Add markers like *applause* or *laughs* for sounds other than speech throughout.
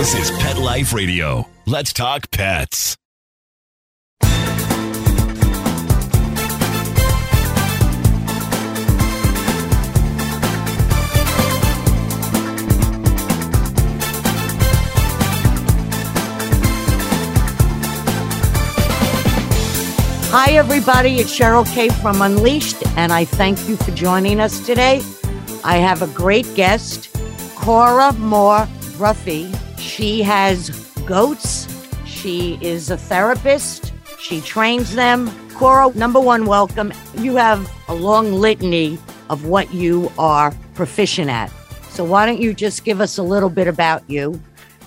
This is Pet Life Radio. Let's talk pets. Hi, everybody. It's Cheryl K from Unleashed, and I thank you for joining us today. I have a great guest, Cora Moore Ruffy. She has goats. She is a therapist. She trains them. Cora, number one, welcome. You have a long litany of what you are proficient at. So, why don't you just give us a little bit about you,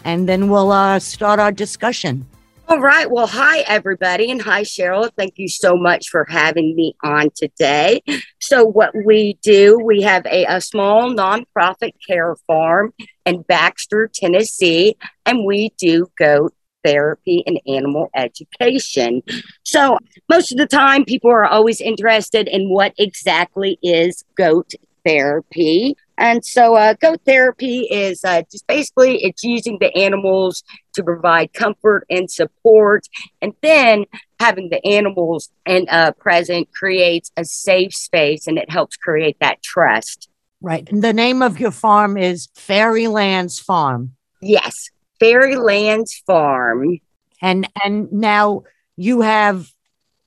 and then we'll uh, start our discussion. All right. Well, hi, everybody. And hi, Cheryl. Thank you so much for having me on today. So, what we do, we have a, a small nonprofit care farm in Baxter, Tennessee, and we do goat therapy and animal education. So, most of the time, people are always interested in what exactly is goat therapy. And so, uh, goat therapy is uh, just basically it's using the animals to provide comfort and support, and then having the animals and uh, present creates a safe space, and it helps create that trust. Right. And the name of your farm is Fairylands Farm. Yes, Fairylands Farm. And and now you have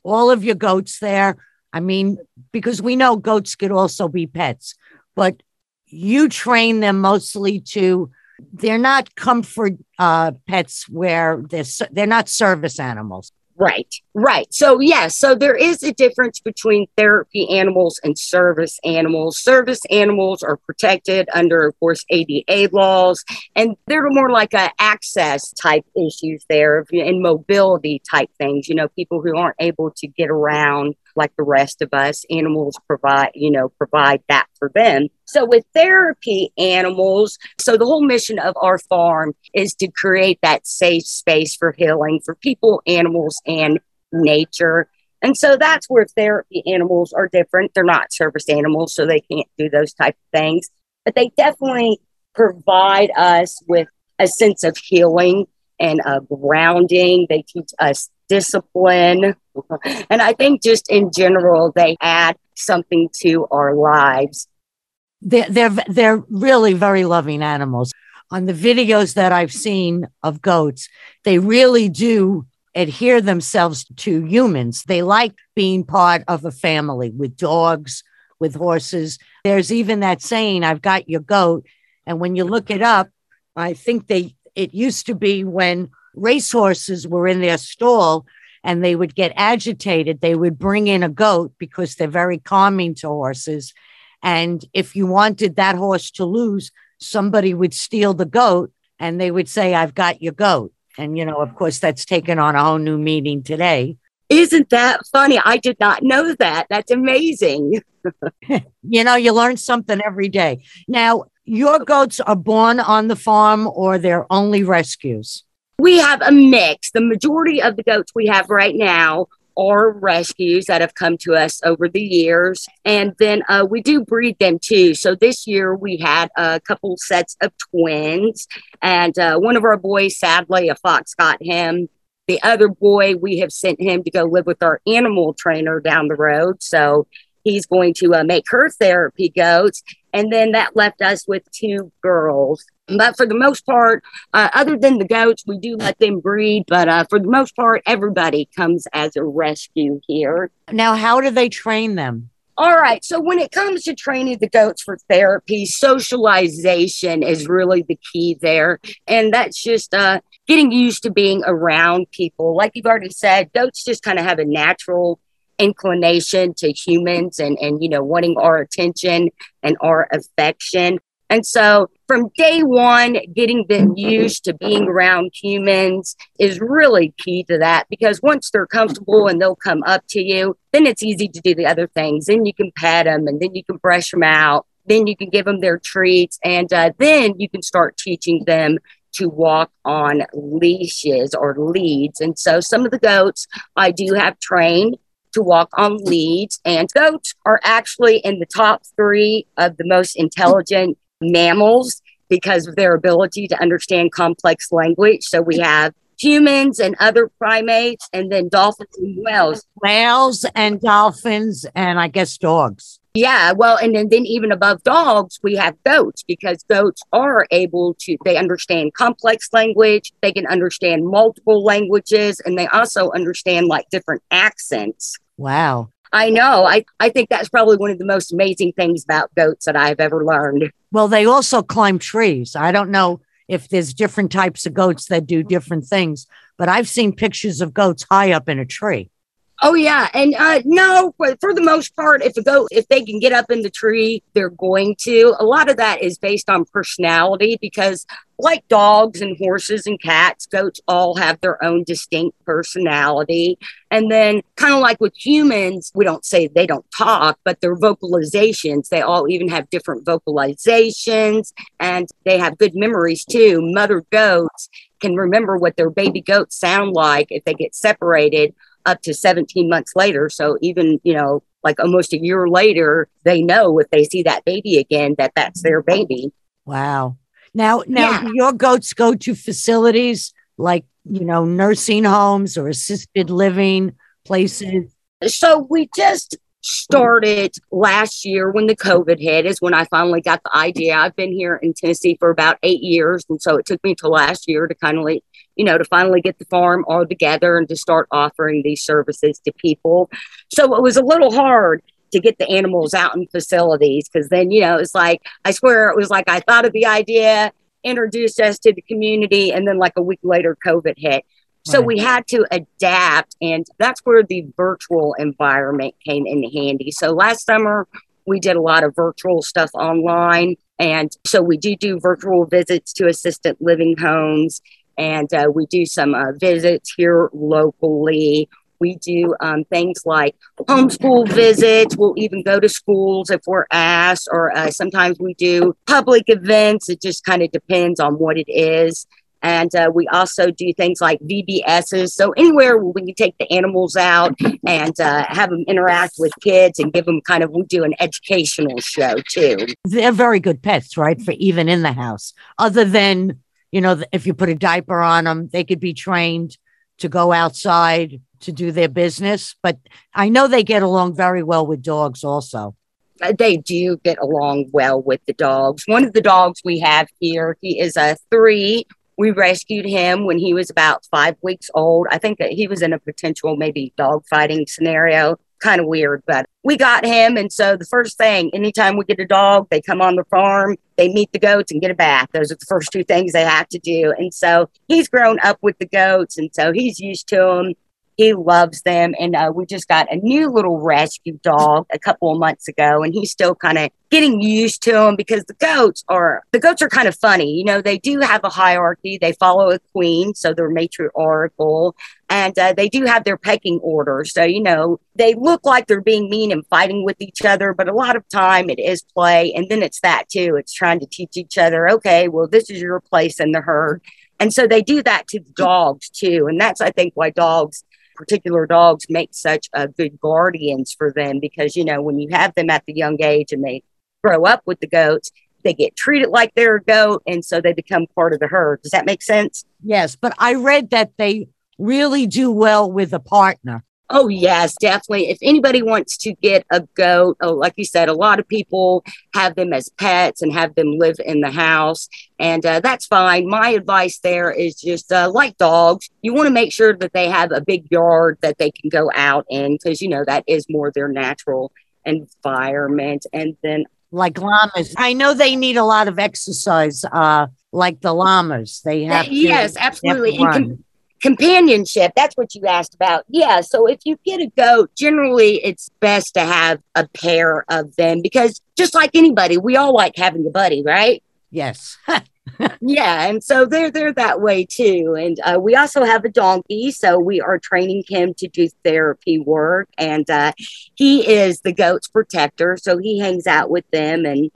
all of your goats there. I mean, because we know goats could also be pets, but you train them mostly to they're not comfort uh, pets where they're they're not service animals. Right, right. So, yes, yeah, so there is a difference between therapy animals and service animals. Service animals are protected under, of course, ADA laws, and they're more like a access type issues there and mobility type things. You know, people who aren't able to get around like the rest of us. Animals provide, you know, provide that for them. So with therapy animals, so the whole mission of our farm is to create that safe space for healing for people, animals, and nature. And so that's where therapy animals are different. They're not service animals, so they can't do those type of things. But they definitely provide us with a sense of healing and uh, grounding. They teach us discipline. *laughs* And I think just in general, they add something to our lives. They're, they're, they're really very loving animals. On the videos that I've seen of goats, they really do adhere themselves to humans. They like being part of a family with dogs, with horses. There's even that saying, I've got your goat. And when you look it up, I think they it used to be when racehorses were in their stall and they would get agitated, they would bring in a goat because they're very calming to horses. And if you wanted that horse to lose, somebody would steal the goat and they would say, I've got your goat. And, you know, of course, that's taken on a whole new meaning today. Isn't that funny? I did not know that. That's amazing. *laughs* you know, you learn something every day. Now, your goats are born on the farm or they're only rescues? We have a mix. The majority of the goats we have right now are rescues that have come to us over the years. And then uh, we do breed them too. So this year we had a couple sets of twins, and uh, one of our boys, sadly, a fox got him. The other boy, we have sent him to go live with our animal trainer down the road. So he's going to uh, make her therapy goats. And then that left us with two girls. But for the most part, uh, other than the goats, we do let them breed. But uh, for the most part, everybody comes as a rescue here. Now, how do they train them? All right. So when it comes to training the goats for therapy, socialization is really the key there. And that's just uh, getting used to being around people. Like you've already said, goats just kind of have a natural inclination to humans and and you know wanting our attention and our affection. And so from day one getting them used to being around humans is really key to that because once they're comfortable and they'll come up to you then it's easy to do the other things. Then you can pet them and then you can brush them out. Then you can give them their treats and uh, then you can start teaching them to walk on leashes or leads. And so some of the goats I do have trained to walk on leads. And goats are actually in the top three of the most intelligent mammals because of their ability to understand complex language. So we have humans and other primates, and then dolphins and whales. Whales and dolphins, and I guess dogs. Yeah, well, and then, then even above dogs, we have goats because goats are able to, they understand complex language, they can understand multiple languages, and they also understand like different accents. Wow. I know. I, I think that's probably one of the most amazing things about goats that I've ever learned. Well, they also climb trees. I don't know if there's different types of goats that do different things, but I've seen pictures of goats high up in a tree. Oh yeah, and uh, no, but for the most part, if a goat if they can get up in the tree, they're going to. A lot of that is based on personality because, like dogs and horses and cats, goats all have their own distinct personality. And then, kind of like with humans, we don't say they don't talk, but their vocalizations, they all even have different vocalizations, and they have good memories too. Mother goats can remember what their baby goats sound like if they get separated up to 17 months later. So even, you know, like almost a year later, they know if they see that baby again that that's their baby. Wow. Now, now yeah. your goats go to facilities like, you know, nursing homes or assisted living places. So we just started last year when the COVID hit, is when I finally got the idea. I've been here in Tennessee for about eight years. And so it took me to last year to kind of like, you know, to finally get the farm all together and to start offering these services to people. So it was a little hard to get the animals out in facilities because then, you know, it's like, I swear it was like I thought of the idea, introduced us to the community, and then like a week later, COVID hit. So right. we had to adapt, and that's where the virtual environment came in handy. So last summer, we did a lot of virtual stuff online. And so we do do virtual visits to assisted living homes, and uh, we do some uh, visits here locally. We do um, things like homeschool visits. We'll even go to schools if we're asked, or uh, sometimes we do public events. It just kind of depends on what it is. And uh, we also do things like VBSs. So anywhere we can take the animals out and uh, have them interact with kids and give them kind of, we do an educational show too. They're very good pets, right? For even in the house, other than, you know, if you put a diaper on them, they could be trained to go outside to do their business. But I know they get along very well with dogs also uh, they do get along well with the dogs. One of the dogs we have here, he is a three we rescued him when he was about five weeks old. I think that he was in a potential maybe dog fighting scenario. Kind of weird, but we got him. And so the first thing, anytime we get a dog, they come on the farm, they meet the goats and get a bath. Those are the first two things they have to do. And so he's grown up with the goats. And so he's used to them. He loves them. And uh, we just got a new little rescue dog a couple of months ago, and he's still kind of getting used to them because the goats are the goats are kind of funny. You know, they do have a hierarchy. They follow a queen, so they're matriarchal, and uh, they do have their pecking order. So you know, they look like they're being mean and fighting with each other, but a lot of time it is play, and then it's that too. It's trying to teach each other, okay, well, this is your place in the herd. And so they do that to dogs too. And that's, I think, why dogs particular dogs make such uh, good guardians for them because, you know, when you have them at the young age and they grow up with the goats, they get treated like they're a goat. And so they become part of the herd. Does that make sense? Yes. But I read that they really do well with a partner. Oh, yes, definitely. If anybody wants to get a goat, oh, like you said, a lot of people have them as pets and have them live in the house, and uh, that's fine. My advice there is just uh, like dogs, you want to make sure that they have a big yard that they can go out in because, you know, that is more their natural environment. And then, like llamas, I know they need a lot of exercise, uh, like the llamas. They have, to, yes, absolutely. Have companionship. That's what you asked about. Yeah so if you get a goat generally it's best to have a pair of them because just like anybody we all like having a buddy right? Yes. *laughs* Yeah and so they're they're that way too. And uh, we also have a donkey so we are training him to do therapy work. And uh, he is the goat's protector so he hangs out with them. And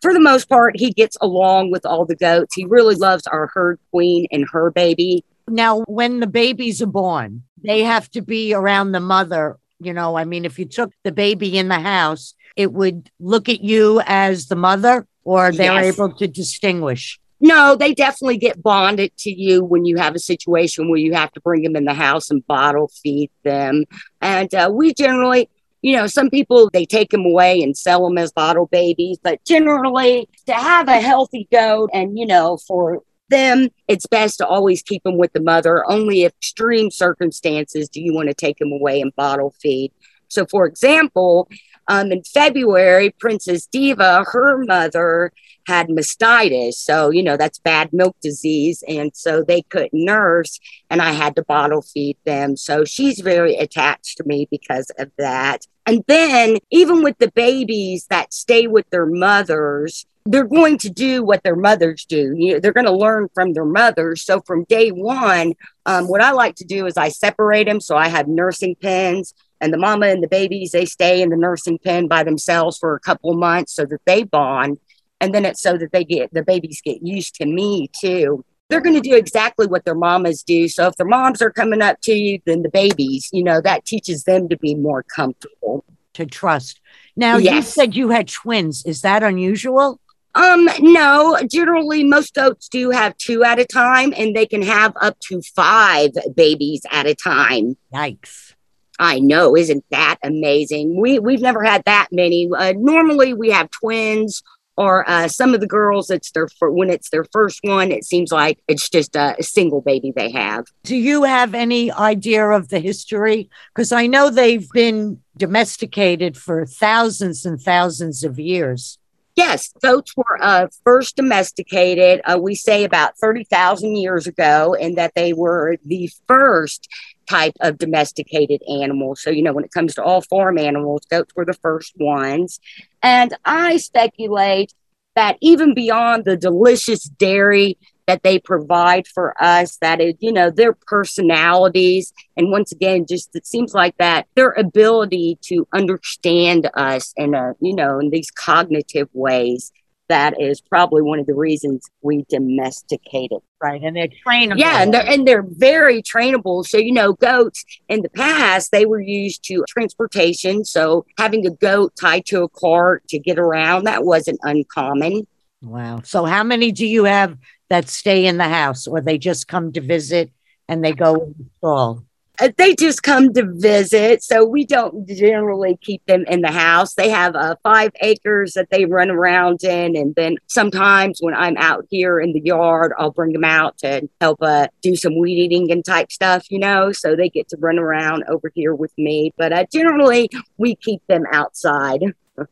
for the most part he gets along with all the goats. He really loves our herd queen and her baby now, when the babies are born, they have to be around the mother. You know, I mean, if you took the baby in the house, it would look at you as the mother. or they're Yes. able to distinguish? No, they definitely get bonded to you when you have a situation where you have to bring them in the house and bottle feed them. And uh, we generally, you know, some people they take them away and sell them as bottle babies, but generally to have a healthy goat and, you know, for them, it's best to always keep them with the mother. Only extreme circumstances do you want to take them away and bottle feed. So, for example, um, in February, Princess Diva, her mother had mastitis. So, you know, that's bad milk disease. And so they couldn't nurse, and I had to bottle feed them. So she's very attached to me because of that. And then, even with the babies that stay with their mothers, they're going to do what their mothers do. You, they're going to learn from their mothers. So, from day one, um, what I like to do is I separate them. So, I have nursing pens and the mama and the babies they stay in the nursing pen by themselves for a couple of months so that they bond and then it's so that they get the babies get used to me too they're going to do exactly what their mamas do so if their moms are coming up to you then the babies you know that teaches them to be more comfortable To trust. Now, you said you had twins. Is that unusual? Um no generally most goats do have two at a time and they can have up to five babies at a time Yikes. I know, isn't that amazing? We we've never had that many. Uh, normally, we have twins, or uh, some of the girls. It's their fir- when it's their first one. It seems like it's just a, a single baby they have. Do you have any idea of the history? Because I know they've been domesticated for thousands and thousands of years. Yes, goats were uh, first domesticated. Uh, we say about thirty thousand years ago, and that they were the first type of domesticated animal. So you know, when it comes to all farm animals, goats were the first ones. And I speculate that even beyond the delicious dairy that they provide for us, that is, you know, their personalities. And once again, just it seems like that their ability to understand us in a, you know, in these cognitive ways, that is probably one of the reasons we domesticated. Right. And they're trainable. Yeah, and they're and they're very trainable. So you know, goats in the past they were used to transportation. So having a goat tied to a cart to get around that wasn't uncommon. Wow. So how many do you have that stay in the house or they just come to visit and they go in the stall? Uh, they just come to visit, so we don't generally keep them in the house. They have uh, five acres that they run around in, and then sometimes when I'm out here in the yard, I'll bring them out to help uh, do some weed eating and type stuff, you know. So they get to run around over here with me, but uh, generally we keep them outside. *laughs*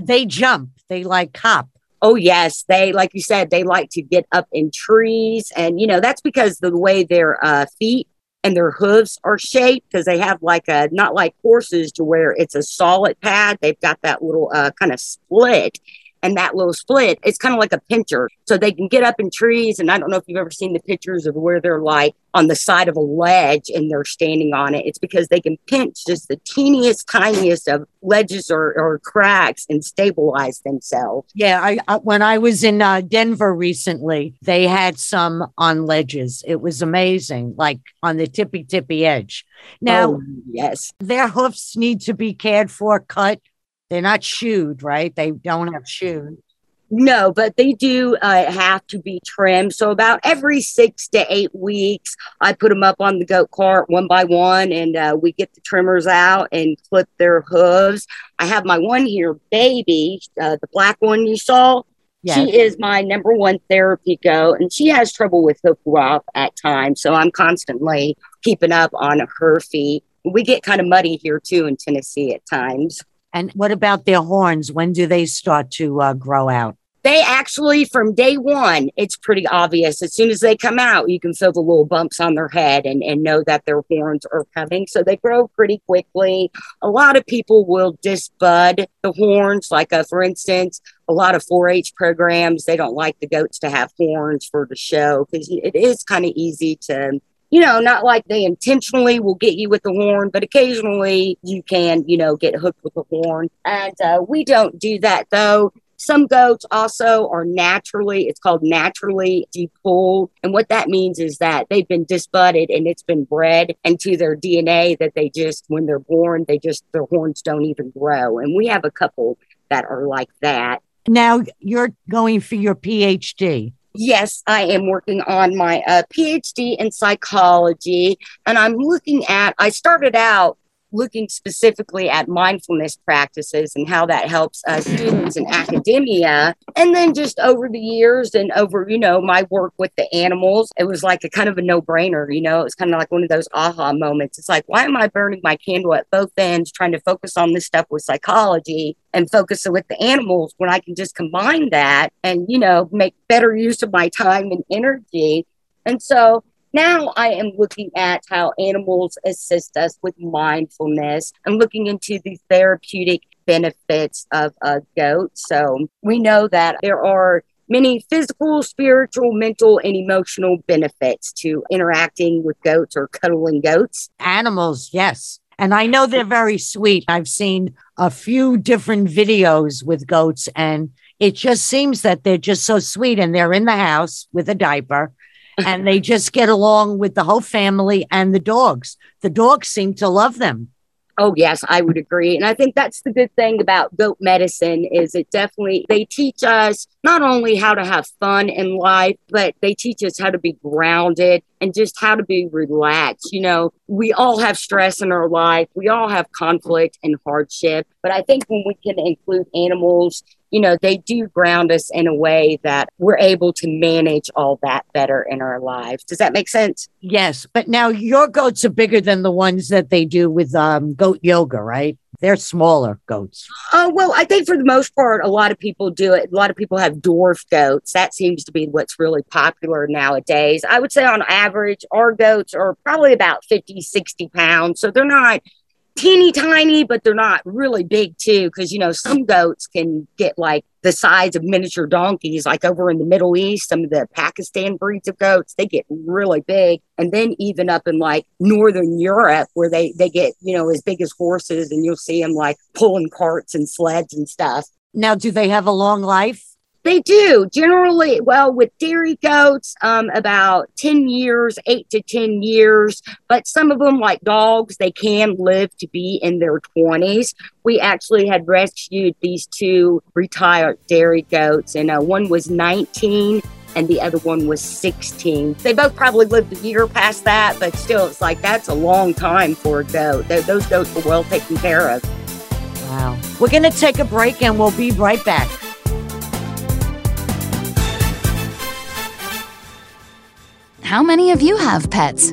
They jump. They like hop. Oh yes, they like you said they like to get up in trees, and you know that's because the way their uh, feet and their hooves are shaped because they have like a not like horses to where it's a solid pad. They've got that little uh, kind of split, and that little split it's kind of like a pincher, so they can get up in trees. And I don't know if you've ever seen the pictures of where they're like on the side of a ledge and they're standing on it. It's because they can pinch just the teeniest, tiniest of ledges or, or cracks and stabilize themselves. Yeah, I, I when I was in uh, Denver recently, they had some on ledges. It was amazing, like on the tippy tippy edge. Now Oh, yes. their hoofs need to be cared for, cut. They're not shoed, right? They don't have shoes. No, but they do uh, have to be trimmed. So about every six to eight weeks, I put them up on the goat cart one by one, and uh, we get the trimmers out and clip their hooves. I have my one here, baby, uh, the black one you saw. Yes. She is my number one therapy goat, and she has trouble with hoof rot at times. So I'm constantly keeping up on her feet. We get kind of muddy here too in Tennessee at times. And what about their horns? When do they start to uh, grow out? They actually, from day one, it's pretty obvious. As soon as they come out, you can feel the little bumps on their head and, and know that their horns are coming. So they grow pretty quickly. A lot of people will disbud the horns. Like, uh, for instance, a lot of 4 H programs, they don't like the goats to have horns for the show because it is kind of easy to you know, not like they intentionally will get you with the horn, but occasionally you can, you know, get hooked with the horn. And uh, we don't do that though. Some goats also are naturally, it's called naturally depulled. And what that means is that they've been disbudded and it's been bred into their DNA that they just, when they're born, they just, their horns don't even grow. And we have a couple that are like that. Now you're going for your PhD. Yes, I am working on my uh, PhD in psychology, and I'm looking at. I started out looking specifically at mindfulness practices and how that helps uh, students in academia. And then just over the years and over, you know, my work with the animals, it was like a kind of a no brainer. You know, it was kind of like one of those aha moments. It's like, why am I burning my candle at both ends, trying to focus on this stuff with psychology and focus with the animals when I can just combine that and, you know, make better use of my time and energy? And so now I am looking at how animals assist us with mindfulness and looking into the therapeutic benefits of a goat. So we know that there are many physical, spiritual, mental, and emotional benefits to interacting with goats or cuddling goats. Animals, yes. And I know they're very sweet. I've seen a few different videos with goats, and it just seems that they're just so sweet. And they're in the house with a diaper, and they just get along with the whole family and the dogs. The dogs seem to love them. Oh yes, I would agree. And I think that's the good thing about goat medicine is it definitely they teach us not only how to have fun in life, but they teach us how to be grounded and just how to be relaxed. You know, we all have stress in our life. We all have conflict and hardship, but I think when we can include animals you know, they do ground us in a way that we're able to manage all that better in our lives. Does that make sense? Yes. But now your goats are bigger than the ones that they do with um, goat yoga, right? They're smaller goats. Oh, well, I think for the most part, a lot of people do it. A lot of people have dwarf goats. That seems to be what's really popular nowadays. I would say on average, our goats are probably about 50, 60 pounds. So they're not teeny tiny, but they're not really big too. Cause you know, some goats can get like the size of miniature donkeys, like over in the Middle East, some of the Pakistan breeds of goats, they get really big. And then even up in like Northern Europe, where they, they get, you know, as big as horses and you'll see them like pulling carts and sleds and stuff. Now, do they have a long life? They do generally. Well, with dairy goats, um, about 10 years, eight to 10 years. But some of them, like dogs, they can live to be in their 20s. We actually had rescued these two retired dairy goats, and uh, one was 19 and the other one was 16. They both probably lived a year past that, but still, it's like that's a long time for a goat. Those goats were well taken care of. Wow. We're going to take a break and we'll be right back. How many of you have pets?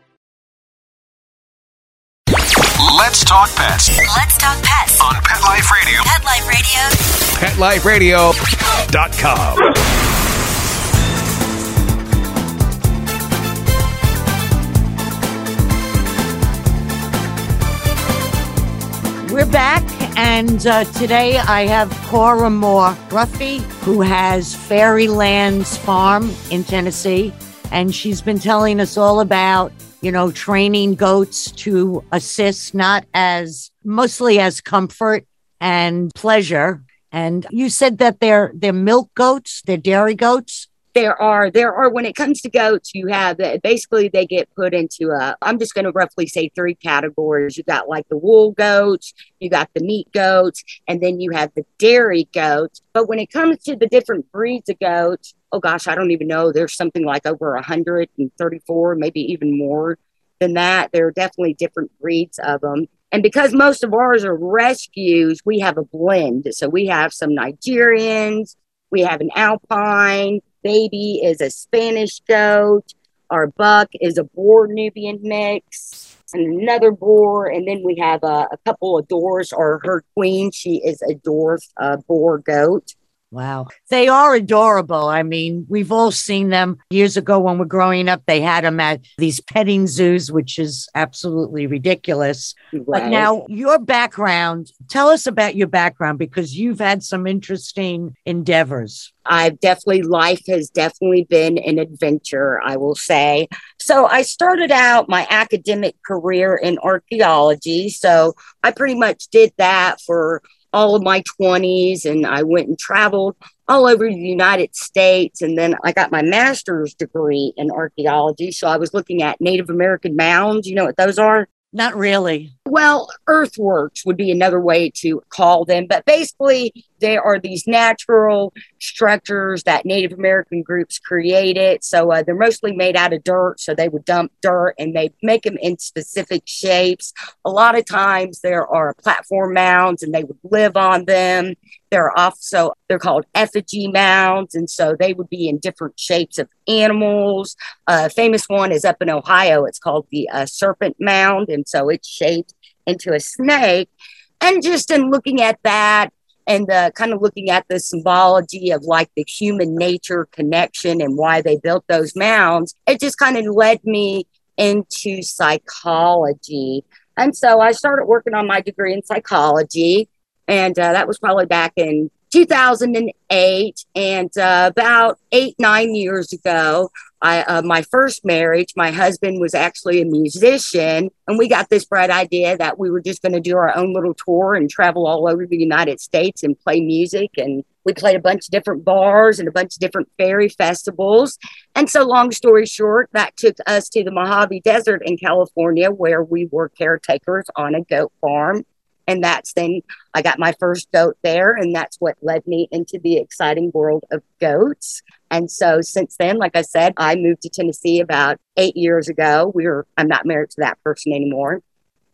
Let's talk pets Let's talk pets. on Pet Life Radio. Pet Life Radio. PetLifeRadio.com. We're back, and uh, today I have Cora Moore Ruffy, who has Fairylands Farm in Tennessee, and she's been telling us all about, you know, training goats to assist not as mostly as comfort and pleasure. And you said that they're they're milk goats, they're dairy goats. there are there are when it comes to goats you have that basically they get put into a i'm just going to roughly say three categories you got like the wool goats you got the meat goats and then you have the dairy goats but when it comes to the different breeds of goats oh gosh i don't even know there's something like over 134 maybe even more than that there are definitely different breeds of them and because most of ours are rescues we have a blend so we have some nigerians We have an Alpine. Baby is a Spanish goat. Our buck is a Boer Nubian mix and another Boer. And then we have a, a couple of doors. Our her queen, she is a dwarf uh, Boer goat. Wow. They are adorable. I mean, we've all seen them years ago when we're growing up. They had them at these petting zoos, which is absolutely ridiculous. Right. But now, your background, tell us about your background because you've had some interesting endeavors. I've definitely, life has definitely been an adventure, I will say. So, I started out my academic career in archaeology. So, I pretty much did that for all of my 20s and I went and traveled all over the United States. And then I got my master's degree in archaeology. So I was looking at Native American mounds. You know what those are? Not really. Well, earthworks would be another way to call them. But basically, they are these natural structures that Native American groups created. So uh, they're mostly made out of dirt. So they would dump dirt and they make them in specific shapes. A lot of times there are platform mounds and they would live on them. There are also, they're called effigy mounds. And so they would be in different shapes of animals. A uh, famous one is up in Ohio. It's called the uh, serpent mound. And so it's shaped into a snake. And just in looking at that, and uh, kind of looking at the symbology of like the human nature connection and why they built those mounds, it just kind of led me into psychology. And so I started working on my degree in psychology. And uh, that was probably back in 2008. And uh, about eight, nine years ago, I, uh, my first marriage, my husband was actually a musician. And we got this bright idea that we were just going to do our own little tour and travel all over the United States and play music. And we played a bunch of different bars and a bunch of different fairy festivals. And so, long story short, that took us to the Mojave Desert in California, where we were caretakers on a goat farm and that's then I got my first goat there, and that's what led me into the exciting world of goats. And so since then, like I said, I moved to Tennessee about eight years ago. We were I'm not married to that person anymore.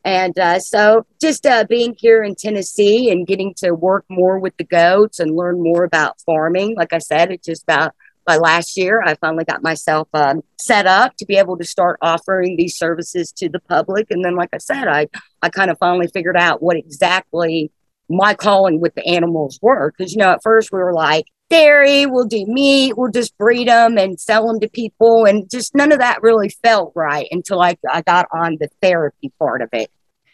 And uh, so just uh, being here in Tennessee and getting to work more with the goats and learn more about farming, like I said, it's just about by last year, I finally got myself um, set up to be able to start offering these services to the public. And then, like I said, I, I kind of finally figured out what exactly my calling with the animals were. Because, you know, at first we were like, dairy, we'll do meat, we'll just breed them and sell them to people. And just none of that really felt right until I, I got on the therapy part of it.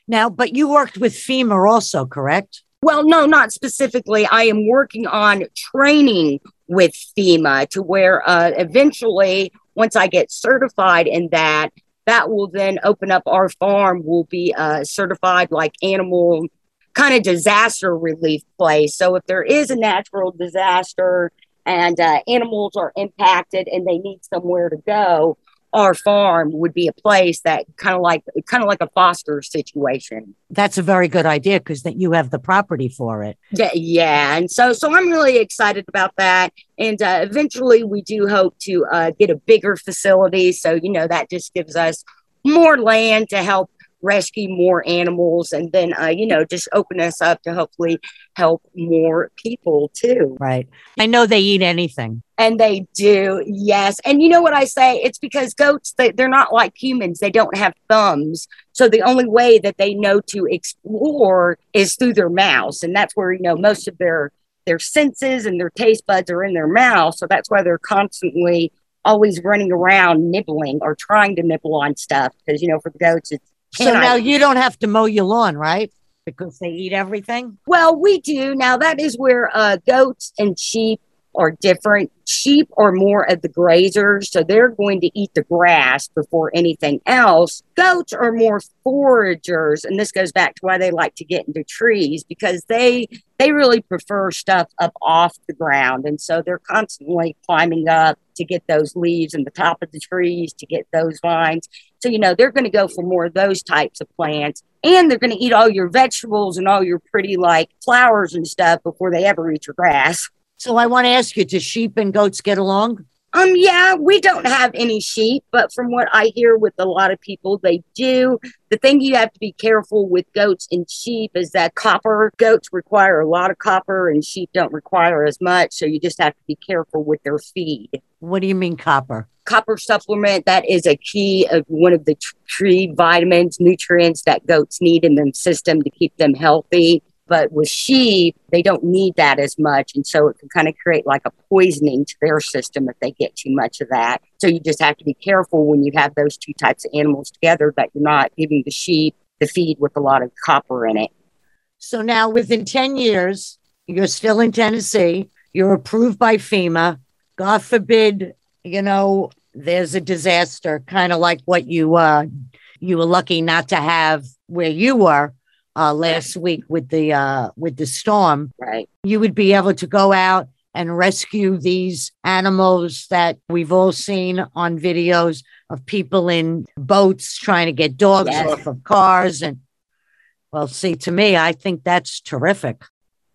Now, but you worked with FEMA also, correct? Well, no, not specifically. I am working on training with FEMA to where uh, eventually, once I get certified in that, that will then open up our farm will be uh, certified like animal kind of disaster relief place. So if there is a natural disaster and uh, animals are impacted and they need somewhere to go, our farm would be a place that kind of like kind of like a foster situation. That's a very good idea because that you have the property for it. Yeah, yeah, and so so I'm really excited about that. And uh, eventually, we do hope to uh, get a bigger facility. So you know that just gives us more land to help rescue more animals and then uh, you know just open us up to hopefully help more people too. Right. I know they eat anything. And they do yes. And you know what i say? It's because goats they, they're not like humans. They don't have thumbs. So the only way that they know to explore is through their mouths. And that's where you know most of their their senses and their taste buds are in their mouth. So that's why they're constantly always running around nibbling or trying to nibble on stuff. Because you know for the goats it's so now you don't have to mow your lawn, right? Because they eat everything? Well, we do. Now, that is where uh, goats and sheep are different. Sheep are more of the grazers, so they're going to eat the grass before anything else. Goats are more foragers, and this goes back to why they like to get into trees because they they really prefer stuff up off the ground, and so they're constantly climbing up to get those leaves in the top of the trees to get those vines. So you know they're going to go for more of those types of plants, and they're going to eat all your vegetables and all your pretty like flowers and stuff before they ever eat your grass. So I want to ask you, do sheep and goats get along? Um, yeah, we don't have any sheep, but from what I hear with a lot of people, they do. The thing you have to be careful with goats and sheep is that copper goats require a lot of copper and sheep don't require as much. So you just have to be careful with their feed. What do you mean copper? Copper supplement, that is a key of one of the tree vitamins, nutrients that goats need in their system to keep them healthy. But with sheep, they don't need that as much. And so it can kind of create like a poisoning to their system if they get too much of that. So you just have to be careful when you have those two types of animals together that you're not giving the sheep the feed with a lot of copper in it. So now within 10 years, you're still in Tennessee, you're approved by FEMA. God forbid, you know, there's a disaster, kind of like what you uh you were lucky not to have where you were uh, last week with the uh, with the storm, right? You would be able to go out and rescue these animals that we've all seen on videos of people in boats trying to get dogs yes. off of cars. And well, see, to me, I think that's terrific.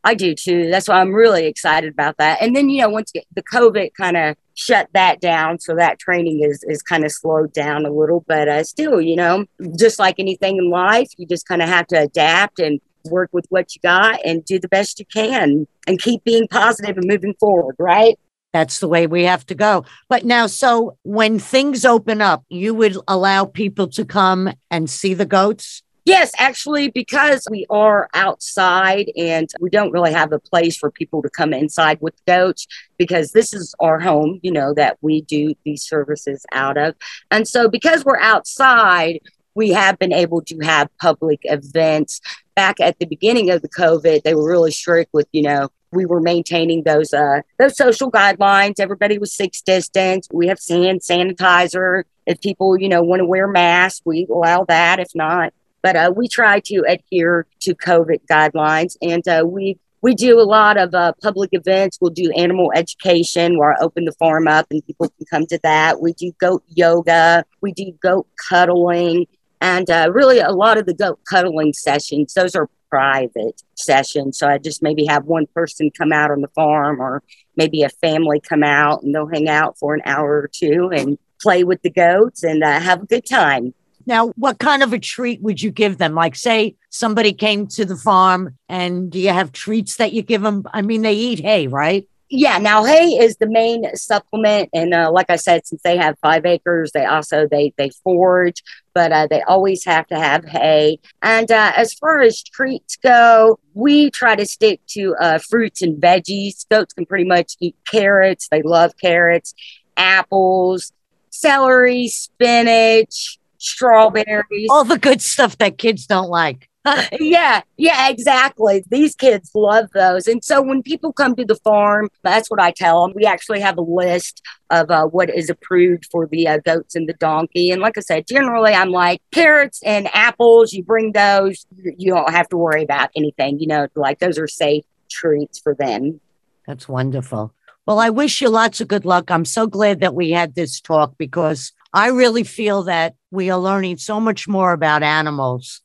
I do too. That's why I'm really excited about that. And then, you know, once the COVID kind of shut that down, so that training is is kind of slowed down a little, but uh, still, you know, just like anything in life, you just kind of have to adapt and work with what you got and do the best you can and keep being positive and moving forward, right? That's the way we have to go. But now, so when things open up, you would allow people to come and see the goats? Yes, actually, because we are outside and we don't really have a place for people to come inside with goats because this is our home, you know, that we do these services out of. And so, because we're outside, we have been able to have public events. Back at the beginning of the COVID, they were really strict with, you know, we were maintaining those uh those social guidelines. Everybody was six distance. We have hand sanitizer. If people, you know, want to wear masks, we allow that. If not, but uh, we try to adhere to COVID guidelines, and uh, we we do a lot of uh, public events. We'll do animal education where I open the farm up and people can come to that. We do goat yoga. We do goat cuddling. And uh, really, a lot of the goat cuddling sessions, those are private sessions. So I just maybe have one person come out on the farm or maybe a family come out and they'll hang out for an hour or two and play with the goats and uh, have a good time. Now, what kind of a treat would you give them? Like, say somebody came to the farm and do you have treats that you give them? I mean, they eat hay, right? Yeah. Now, hay is the main supplement, and uh, like I said, since they have five acres, they also they they forage, but uh, they always have to have hay. And uh, as far as treats go, we try to stick to uh, fruits and veggies. Goats can pretty much eat carrots; they love carrots, apples, celery, spinach strawberries, all the good stuff that kids don't like. *laughs* yeah, yeah, exactly. These kids love those. And so when people come to the farm, that's what I tell them. We actually have a list of uh, what is approved for the uh, goats and the donkey. And like I said, generally I'm like carrots and apples, you bring those, you don't have to worry about anything. You know, like those are safe treats for them. That's wonderful. Well, I wish you lots of good luck. I'm so glad that we had this talk because I really feel that we are learning so much more about animals.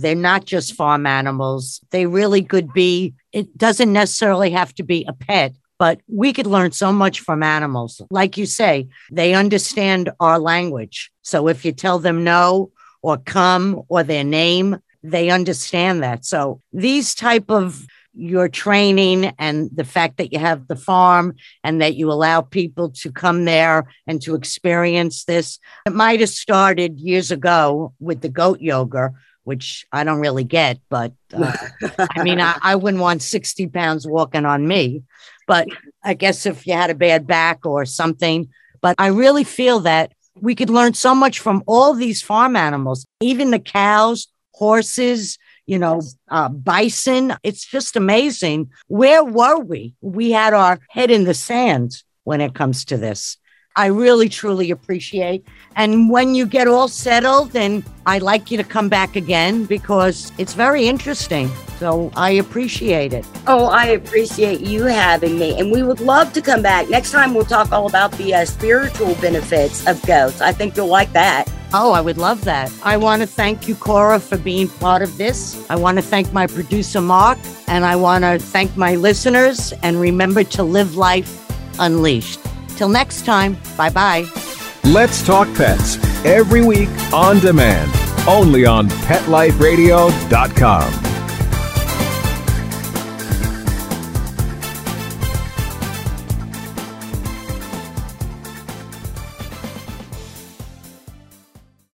They're not just farm animals. They really could be, it doesn't necessarily have to be a pet, but we could learn so much from animals. Like you say, they understand our language. So if you tell them no or come or their name, they understand that. So these type of your training and the fact that you have the farm and that you allow people to come there and to experience this. It might have started years ago with the goat yoga, which I don't really get, but uh, *laughs* I mean, I, I wouldn't want 60 pounds walking on me. But I guess if you had a bad back or something, but I really feel that we could learn so much from all these farm animals, even the cows, horses, you know, uh, bison. It's just amazing. Where were we? We had our head in the sand when it comes to this. I really, truly appreciate. And when you get all settled, then I'd like you to come back again because it's very interesting. So I appreciate it. Oh, I appreciate you having me. And we would love to come back. Next time, we'll talk all about the uh, spiritual benefits of goats. I think you'll like that. Oh, I would love that. I want to thank you, Cora, for being part of this. I want to thank my producer, Mark, and I want to thank my listeners. And remember to live life unleashed. Till next time, bye bye. Let's Talk Pets every week on demand, only on PetLifeRadio.com.